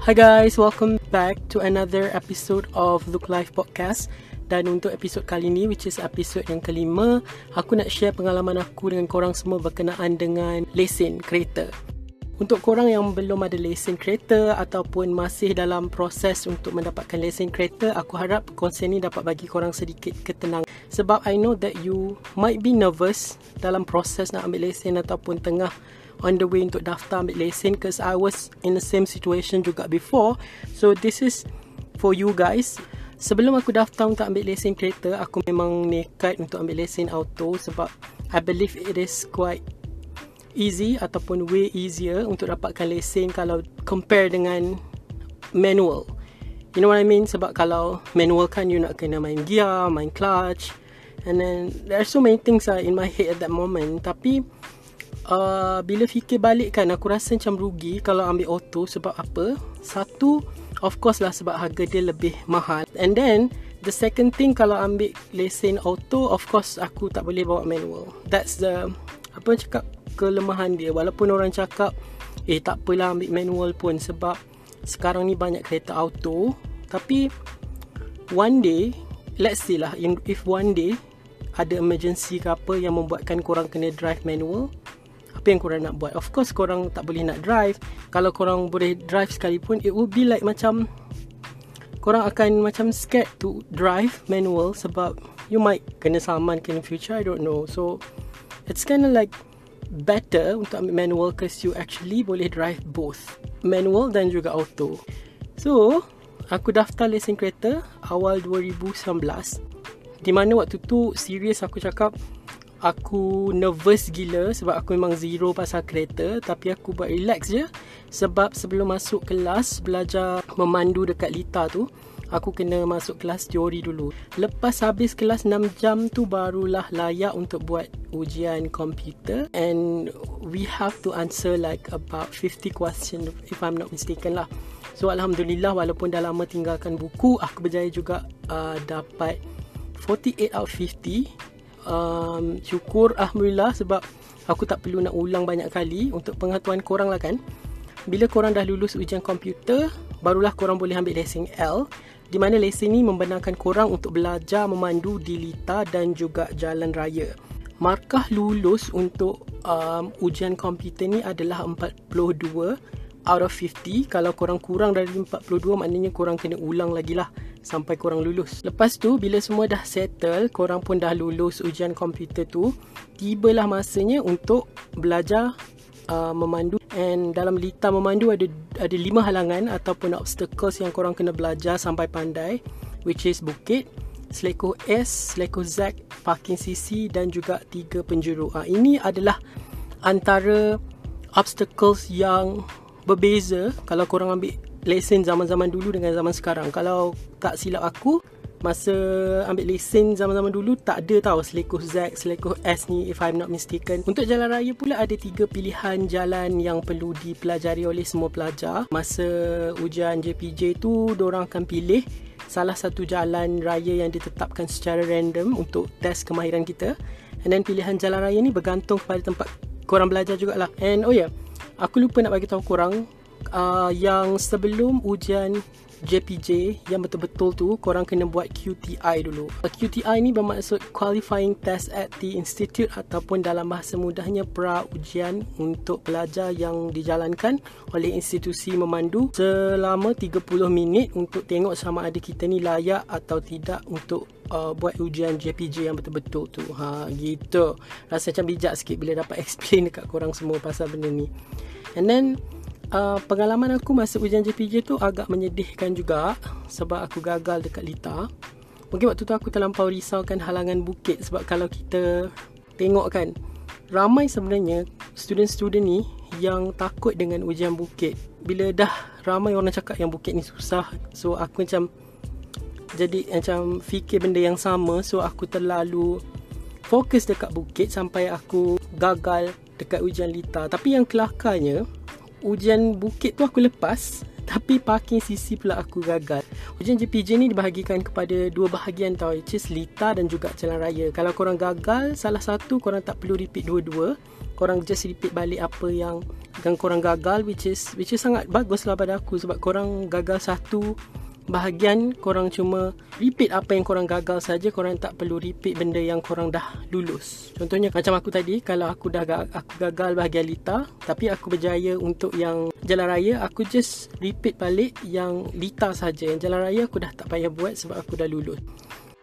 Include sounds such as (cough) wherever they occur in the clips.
Hi guys, welcome back to another episode of Look Life Podcast. Dan untuk episod kali ni, which is episod yang kelima, aku nak share pengalaman aku dengan korang semua berkenaan dengan lesen kereta. Untuk korang yang belum ada lesen kereta ataupun masih dalam proses untuk mendapatkan lesen kereta, aku harap konsen ni dapat bagi korang sedikit ketenangan. Sebab I know that you might be nervous dalam proses nak ambil lesen ataupun tengah on the way untuk daftar ambil lesen because I was in the same situation juga before. So this is for you guys. Sebelum aku daftar untuk ambil lesen kereta, aku memang nekat untuk ambil lesen auto sebab I believe it is quite easy ataupun way easier untuk dapatkan lesen kalau compare dengan manual. You know what I mean? Sebab kalau manual kan you nak kena main gear, main clutch and then there are so many things uh, in my head at that moment. Tapi uh, bila fikir balik kan aku rasa macam rugi kalau ambil auto sebab apa? Satu, of course lah sebab harga dia lebih mahal. And then, the second thing kalau ambil lesen auto, of course aku tak boleh bawa manual. That's the, apa cakap, kelemahan dia. Walaupun orang cakap, eh tak apalah ambil manual pun sebab sekarang ni banyak kereta auto. Tapi, one day, let's say lah, if one day, ada emergency ke apa yang membuatkan korang kena drive manual, apa yang korang nak buat? Of course korang tak boleh nak drive. Kalau korang boleh drive sekalipun it would be like macam korang akan macam scared to drive manual sebab you might kena saman in the future I don't know. So it's kind of like better untuk ambil manual cause you actually boleh drive both manual dan juga auto. So aku daftar lesen kereta awal 2019 di mana waktu tu serius aku cakap aku nervous gila sebab aku memang zero pasal kereta tapi aku buat relax je. Sebab sebelum masuk kelas belajar memandu dekat Lita tu aku kena masuk kelas teori dulu. Lepas habis kelas 6 jam tu barulah layak untuk buat ujian komputer. And we have to answer like about 50 question if I'm not mistaken lah. So Alhamdulillah walaupun dah lama tinggalkan buku aku berjaya juga uh, dapat 48 out of 50 um, syukur Alhamdulillah sebab aku tak perlu nak ulang banyak kali untuk pengetahuan korang lah kan. Bila korang dah lulus ujian komputer barulah korang boleh ambil lesen L di mana lesen ni membenarkan korang untuk belajar memandu di lita dan juga jalan raya. Markah lulus untuk um, ujian komputer ni adalah 42 out of 50 kalau korang kurang dari 42 maknanya korang kena ulang lagi lah sampai korang lulus lepas tu bila semua dah settle korang pun dah lulus ujian komputer tu tibalah masanya untuk belajar uh, memandu and dalam lita memandu ada ada lima halangan ataupun obstacles yang korang kena belajar sampai pandai which is bukit Seleko S, Seleko Z, parking CC dan juga tiga penjuru. Ha, ini adalah antara obstacles yang berbeza kalau korang ambil lesen zaman-zaman dulu dengan zaman sekarang. Kalau tak silap aku, masa ambil lesen zaman-zaman dulu tak ada tau selekoh Z, selekoh S ni if I'm not mistaken. Untuk jalan raya pula ada tiga pilihan jalan yang perlu dipelajari oleh semua pelajar. Masa ujian JPJ tu, orang akan pilih salah satu jalan raya yang ditetapkan secara random untuk test kemahiran kita. And then pilihan jalan raya ni bergantung kepada tempat korang belajar jugalah. And oh yeah, aku lupa nak bagi tahu korang uh, yang sebelum ujian JPJ yang betul-betul tu korang kena buat QTI dulu. QTI ni bermaksud qualifying test at the institute ataupun dalam bahasa mudahnya pra ujian untuk pelajar yang dijalankan oleh institusi memandu selama 30 minit untuk tengok sama ada kita ni layak atau tidak untuk uh, buat ujian JPJ yang betul-betul tu. Ha gitu. Rasa macam bijak sikit bila dapat (laughs) explain dekat korang semua pasal benda ni. And then uh, pengalaman aku masa ujian JPJ tu agak menyedihkan juga sebab aku gagal dekat Lita. Mungkin waktu tu aku terlampau risaukan halangan bukit sebab kalau kita tengok kan ramai sebenarnya student-student ni yang takut dengan ujian bukit. Bila dah ramai orang cakap yang bukit ni susah so aku macam jadi macam fikir benda yang sama so aku terlalu fokus dekat bukit sampai aku gagal dekat ujian Lita. Tapi yang kelakarnya ujian bukit tu aku lepas Tapi parking CC pula aku gagal. Ujian JPJ ni dibahagikan kepada dua bahagian tau Which is Lita dan juga Jalan Raya. Kalau korang gagal salah satu korang tak perlu repeat dua-dua. Korang just repeat balik apa yang yang korang gagal Which is which is sangat bagus lah pada aku Sebab korang gagal satu bahagian korang cuma repeat apa yang korang gagal saja korang tak perlu repeat benda yang korang dah lulus. Contohnya macam aku tadi kalau aku dah aku gagal bahagian lita tapi aku berjaya untuk yang jalan raya aku just repeat balik yang lita saja. Yang jalan raya aku dah tak payah buat sebab aku dah lulus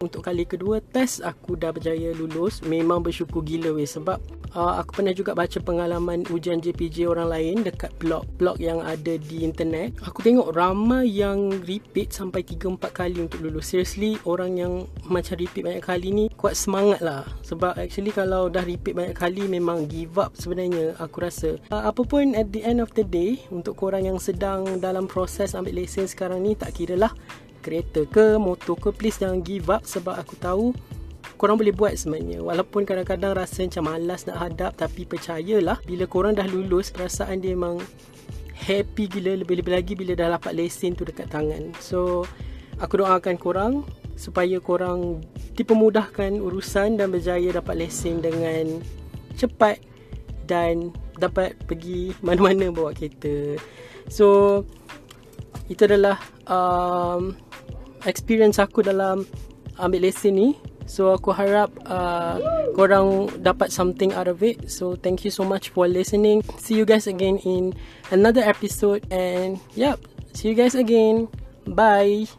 untuk kali kedua test aku dah berjaya lulus. Memang bersyukur gila weh sebab uh, aku pernah juga baca pengalaman ujian JPJ orang lain dekat blog-blog yang ada di internet. Aku tengok ramai yang repeat sampai 3-4 kali untuk lulus. Seriously orang yang macam repeat banyak kali ni kuat semangat lah. Sebab actually kalau dah repeat banyak kali memang give up sebenarnya aku rasa. Uh, apa pun at the end of the day untuk korang yang sedang dalam proses ambil lesen sekarang ni tak kira lah kereta ke motor ke please jangan give up sebab aku tahu korang boleh buat sebenarnya. Walaupun kadang-kadang rasa macam malas nak hadap tapi percayalah bila korang dah lulus perasaan dia memang happy gila. Lebih-lebih lagi bila dah dapat lesen tu dekat tangan. So aku doakan korang supaya korang dipermudahkan urusan dan berjaya dapat lesen dengan cepat dan dapat pergi (laughs) mana-mana bawa kereta. So itu adalah um, experience aku dalam ambil lesen ni. So aku harap uh, korang dapat something out of it. So thank you so much for listening. See you guys again in another episode and yep see you guys again. Bye